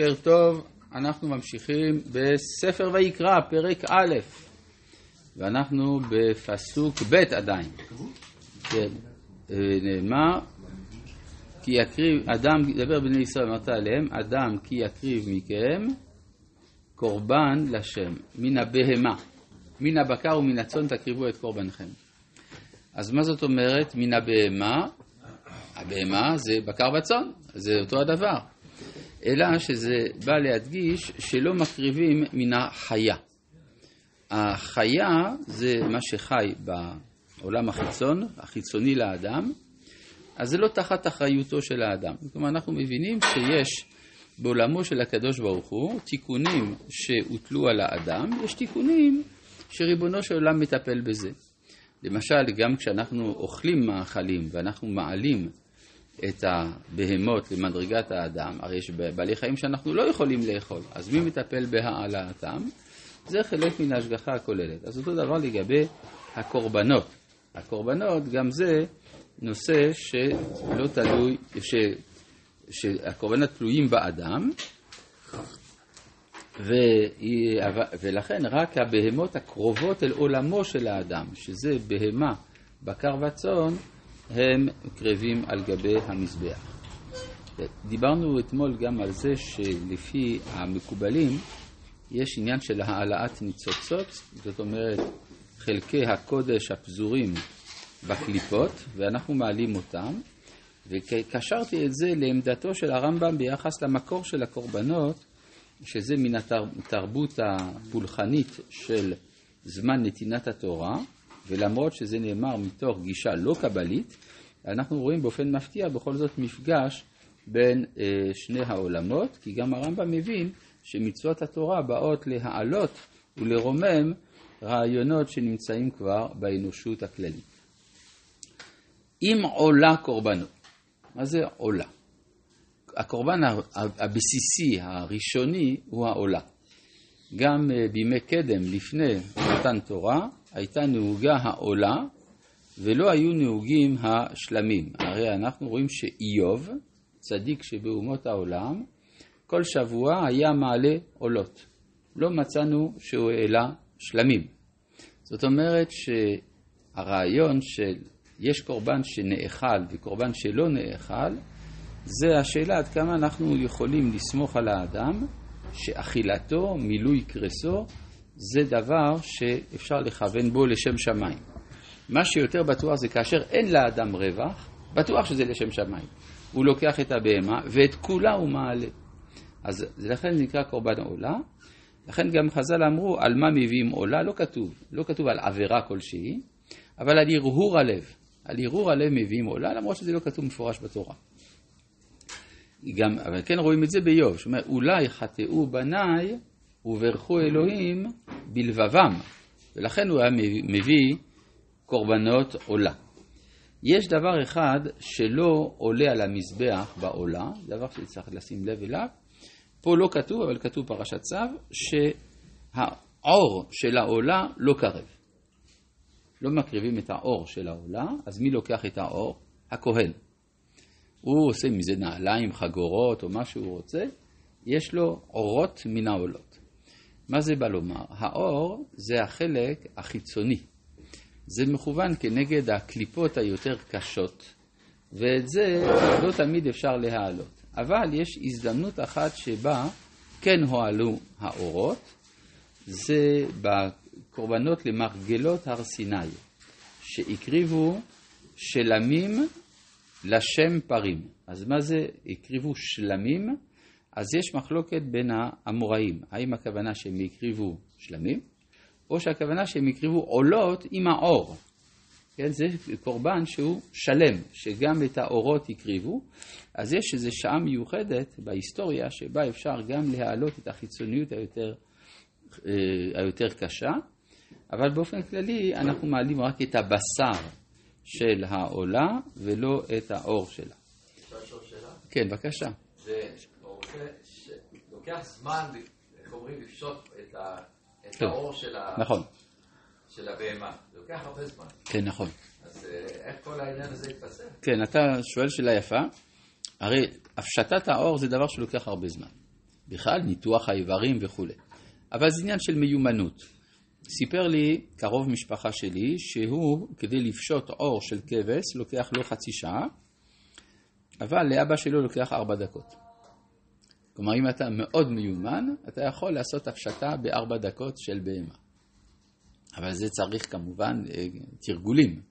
בוקר טוב, אנחנו ממשיכים בספר ויקרא, פרק א', ואנחנו בפסוק ב' עדיין. כן, אה, נאמר, כי יקריב, אדם, דבר בני ישראל, אמרת עליהם, אדם כי יקריב מכם קורבן לשם, מן הבהמה, מן הבקר ומן הצאן תקריבו את קורבנכם. אז מה זאת אומרת מן הבהמה? הבהמה זה בקר וצאן, זה אותו הדבר. אלא שזה בא להדגיש שלא מקריבים מן החיה. החיה זה מה שחי בעולם החיצון, החיצוני לאדם, אז זה לא תחת אחריותו של האדם. כלומר, אנחנו מבינים שיש בעולמו של הקדוש ברוך הוא תיקונים שהוטלו על האדם, יש תיקונים שריבונו של עולם מטפל בזה. למשל, גם כשאנחנו אוכלים מאכלים ואנחנו מעלים את הבהמות למדרגת האדם, הרי יש בעלי חיים שאנחנו לא יכולים לאכול, אז מי מטפל בהעלאתם? זה חלק מן ההשגחה הכוללת. אז אותו דבר לגבי הקורבנות. הקורבנות, גם זה נושא שלא תלוי, ש, שהקורבנות תלויים באדם, ו, ולכן רק הבהמות הקרובות אל עולמו של האדם, שזה בהמה, בקר וצאן, הם קרבים על גבי המזבח. דיברנו אתמול גם על זה שלפי המקובלים יש עניין של העלאת ניצוצות, זאת אומרת חלקי הקודש הפזורים בקליפות ואנחנו מעלים אותם וקשרתי את זה לעמדתו של הרמב"ם ביחס למקור של הקורבנות שזה מן התרבות הפולחנית של זמן נתינת התורה ולמרות שזה נאמר מתוך גישה לא קבלית, אנחנו רואים באופן מפתיע בכל זאת מפגש בין אה, שני העולמות, כי גם הרמב"ם מבין שמצוות התורה באות להעלות ולרומם רעיונות שנמצאים כבר באנושות הכללית. אם עולה קורבנות, מה זה עולה? הקורבן הבסיסי, הראשוני, הוא העולה. גם אה, בימי קדם, לפני מתן תורה, הייתה נהוגה העולה ולא היו נהוגים השלמים. הרי אנחנו רואים שאיוב, צדיק שבאומות העולם, כל שבוע היה מעלה עולות. לא מצאנו שהוא העלה שלמים. זאת אומרת שהרעיון של יש קורבן שנאכל וקורבן שלא נאכל, זה השאלה עד כמה אנחנו יכולים לסמוך על האדם שאכילתו, מילוי קרסו, זה דבר שאפשר לכוון בו לשם שמיים. מה שיותר בטוח זה כאשר אין לאדם רווח, בטוח שזה לשם שמיים. הוא לוקח את הבהמה ואת כולה הוא מעלה. אז לכן זה נקרא קורבן עולה. לכן גם חז"ל אמרו על מה מביאים עולה, לא כתוב, לא כתוב על עבירה כלשהי, אבל על הרהור הלב. על הרהור הלב מביאים עולה, למרות שזה לא כתוב מפורש בתורה. גם, אבל כן רואים את זה באיוב, שאומר אולי חטאו בניי וברכו אלוהים בלבבם, ולכן הוא היה מביא קורבנות עולה. יש דבר אחד שלא עולה על המזבח בעולה, דבר שצריך לשים לב אליו, פה לא כתוב, אבל כתוב פרשת צו, שהאור של העולה לא קרב. לא מקריבים את האור של העולה, אז מי לוקח את האור? הכהן. הוא עושה מזה נעליים, חגורות או מה שהוא רוצה, יש לו אורות מן העולות. מה זה בא לומר? האור זה החלק החיצוני. זה מכוון כנגד הקליפות היותר קשות, ואת זה לא תמיד אפשר להעלות. אבל יש הזדמנות אחת שבה כן הועלו האורות, זה בקורבנות למרגלות הר סיני, שהקריבו שלמים לשם פרים. אז מה זה הקריבו שלמים? אז יש מחלוקת בין האמוראים, האם הכוונה שהם הקריבו שלמים, או שהכוונה שהם הקריבו עולות עם האור. כן, זה קורבן שהוא שלם, שגם את האורות הקריבו. אז יש איזו שעה מיוחדת בהיסטוריה שבה אפשר גם להעלות את החיצוניות היותר, אה, היותר קשה, אבל באופן כללי אנחנו מעלים רק את הבשר של העולה ולא את האור שלה. אפשר לשאול שאלה? כן, בבקשה. זה לוקח זמן, איך אומרים, לפשוט את, ה, את האור של, ה, נכון. של הבהמה. זה לוקח הרבה זמן. כן, נכון. אז אה, איך כל העניין הזה יתפסק? כן, אתה שואל שאלה יפה. הרי הפשטת האור זה דבר שלוקח הרבה זמן. בכלל, ניתוח האיברים וכולי. אבל זה עניין של מיומנות. סיפר לי קרוב משפחה שלי שהוא, כדי לפשוט עור של כבש, לוקח לו חצי שעה, אבל לאבא שלו לוקח ארבע דקות. כלומר, אם אתה מאוד מיומן, אתה יכול לעשות הפשטה בארבע דקות של בהמה. אבל זה צריך כמובן אה, תרגולים.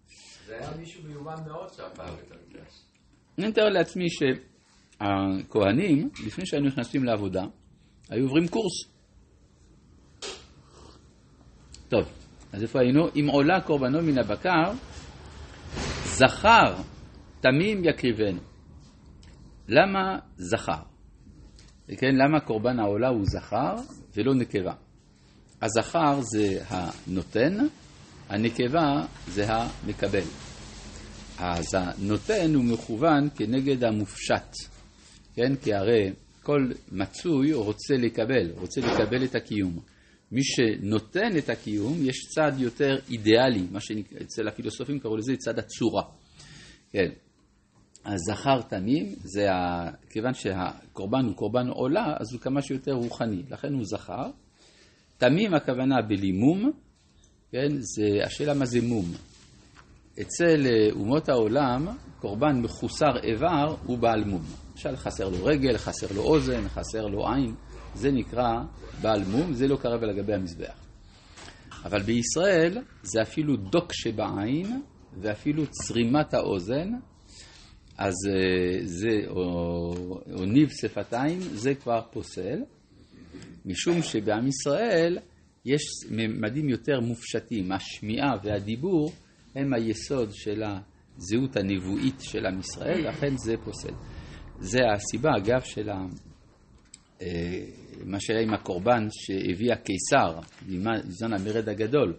זה היה מישהו מיומן מאוד שהפך את המקדש. אני מתאר לעצמי שהכהנים, לפני שהיינו נכנסים לעבודה, היו עוברים קורס. טוב, אז איפה היינו? אם עולה קורבנו מן הבקר, זכר תמים יקריבנו. למה זכר? כן, למה קורבן העולה הוא זכר ולא נקבה? הזכר זה הנותן, הנקבה זה המקבל. אז הנותן הוא מכוון כנגד המופשט, כן? כי הרי כל מצוי רוצה לקבל, רוצה לקבל את הקיום. מי שנותן את הקיום, יש צד יותר אידיאלי, מה שאצל הפילוסופים קראו לזה צד הצורה. כן. הזכר תמים, זה ה... כיוון שהקורבן הוא קורבן עולה, אז הוא כמה שיותר רוחני, לכן הוא זכר. תמים הכוונה בלימום, כן, זה השאלה מה זה מום. אצל אומות העולם, קורבן מחוסר איבר הוא בעל מום. למשל חסר לו רגל, חסר לו אוזן, חסר לו עין, זה נקרא בעל מום, זה לא קרב לגבי המזבח. אבל בישראל זה אפילו דוק שבעין ואפילו צרימת האוזן, אז אה, זה, או, או ניב שפתיים, זה כבר פוסל, משום שבעם ישראל יש ממדים יותר מופשטים, השמיעה והדיבור הם היסוד של הזהות הנבואית של עם ישראל, לכן זה פוסל. זה הסיבה, אגב, של ה... אה, מה שהיה עם הקורבן שהביא הקיסר, בזמן המרד הגדול,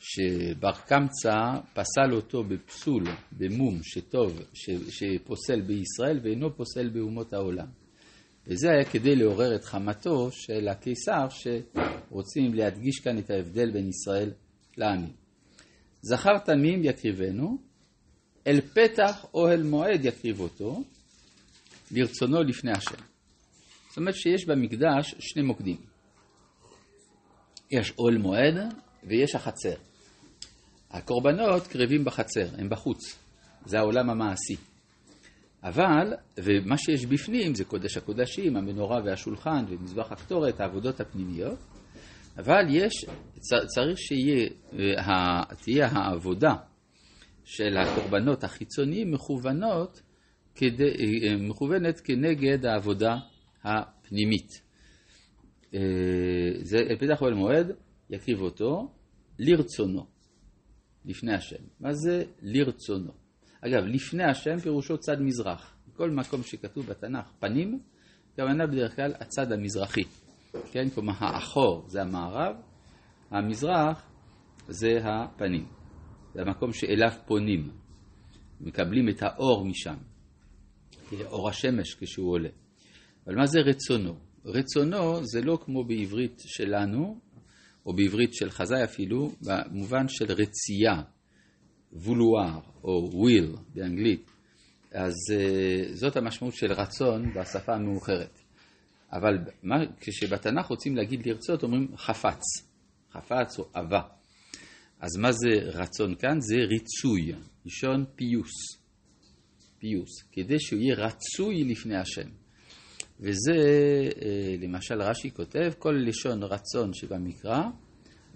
שבר קמצא פסל אותו בפסול, במום, שטוב, ש, שפוסל בישראל ואינו פוסל באומות העולם. וזה היה כדי לעורר את חמתו של הקיסר, שרוצים להדגיש כאן את ההבדל בין ישראל לעמים. זכר תמים יקריבנו, אל פתח אוהל מועד יקריב אותו, לרצונו לפני השם. זאת אומרת שיש במקדש שני מוקדים. יש אוהל מועד ויש החצר. הקורבנות קרבים בחצר, הם בחוץ. זה העולם המעשי. אבל, ומה שיש בפנים זה קודש הקודשים, המנורה והשולחן ומזבח הקטורת, העבודות הפנימיות, אבל יש, צריך שתהיה העבודה של הקורבנות החיצוניים מכוונות, כדי, מכוונת כנגד העבודה הפנימית. אה, זה פתח אוהל מועד, יקריב אותו לרצונו, לפני השם. מה זה לרצונו? אגב, לפני השם פירושו צד מזרח. בכל מקום שכתוב בתנ"ך פנים, הכוונה בדרך כלל הצד המזרחי. כן? כלומר, האחור זה המערב, המזרח זה הפנים. זה המקום שאליו פונים. מקבלים את האור משם. אור השמש כשהוא עולה. אבל מה זה רצונו? רצונו זה לא כמו בעברית שלנו, או בעברית של חזאי אפילו, במובן של רצייה, וולואר, או וויל באנגלית. אז uh, זאת המשמעות של רצון בשפה המאוחרת. אבל מה, כשבתנ"ך רוצים להגיד לרצות, אומרים חפץ. חפץ או אהבה. אז מה זה רצון כאן? זה ריצוי, לישון פיוס. פיוס, כדי שהוא יהיה רצוי לפני השם. וזה, אה, למשל רש"י כותב, כל לשון רצון שבמקרא,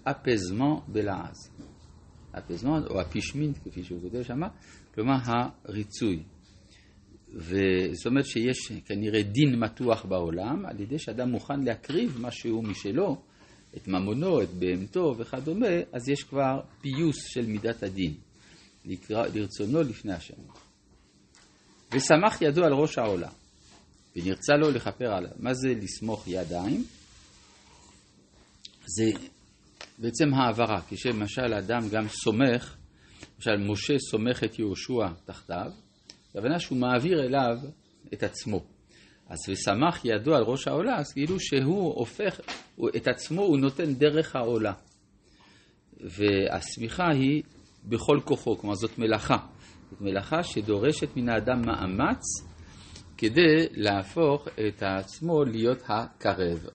אפזמן בלעז. אפזמן או אפישמינט, כפי שהוא כותב שמה, כלומר הריצוי. וזאת אומרת שיש כנראה דין מתוח בעולם, על ידי שאדם מוכן להקריב משהו משלו, את ממונו, את בהמתו וכדומה, אז יש כבר פיוס של מידת הדין, לרצונו לפני השם. ושמח ידו על ראש העולם. ונרצה לו לכפר עליו. מה זה לסמוך ידיים? זה בעצם העברה, כשלמשל אדם גם סומך, למשל משה סומך את יהושע תחתיו, הכוונה שהוא מעביר אליו את עצמו. אז ושמח ידו על ראש העולה, אז כאילו שהוא הופך, את עצמו הוא נותן דרך העולה. והשמיכה היא בכל כוחו, כלומר זאת מלאכה. זאת מלאכה שדורשת מן האדם מאמץ כדי להפוך את עצמו להיות הקרב.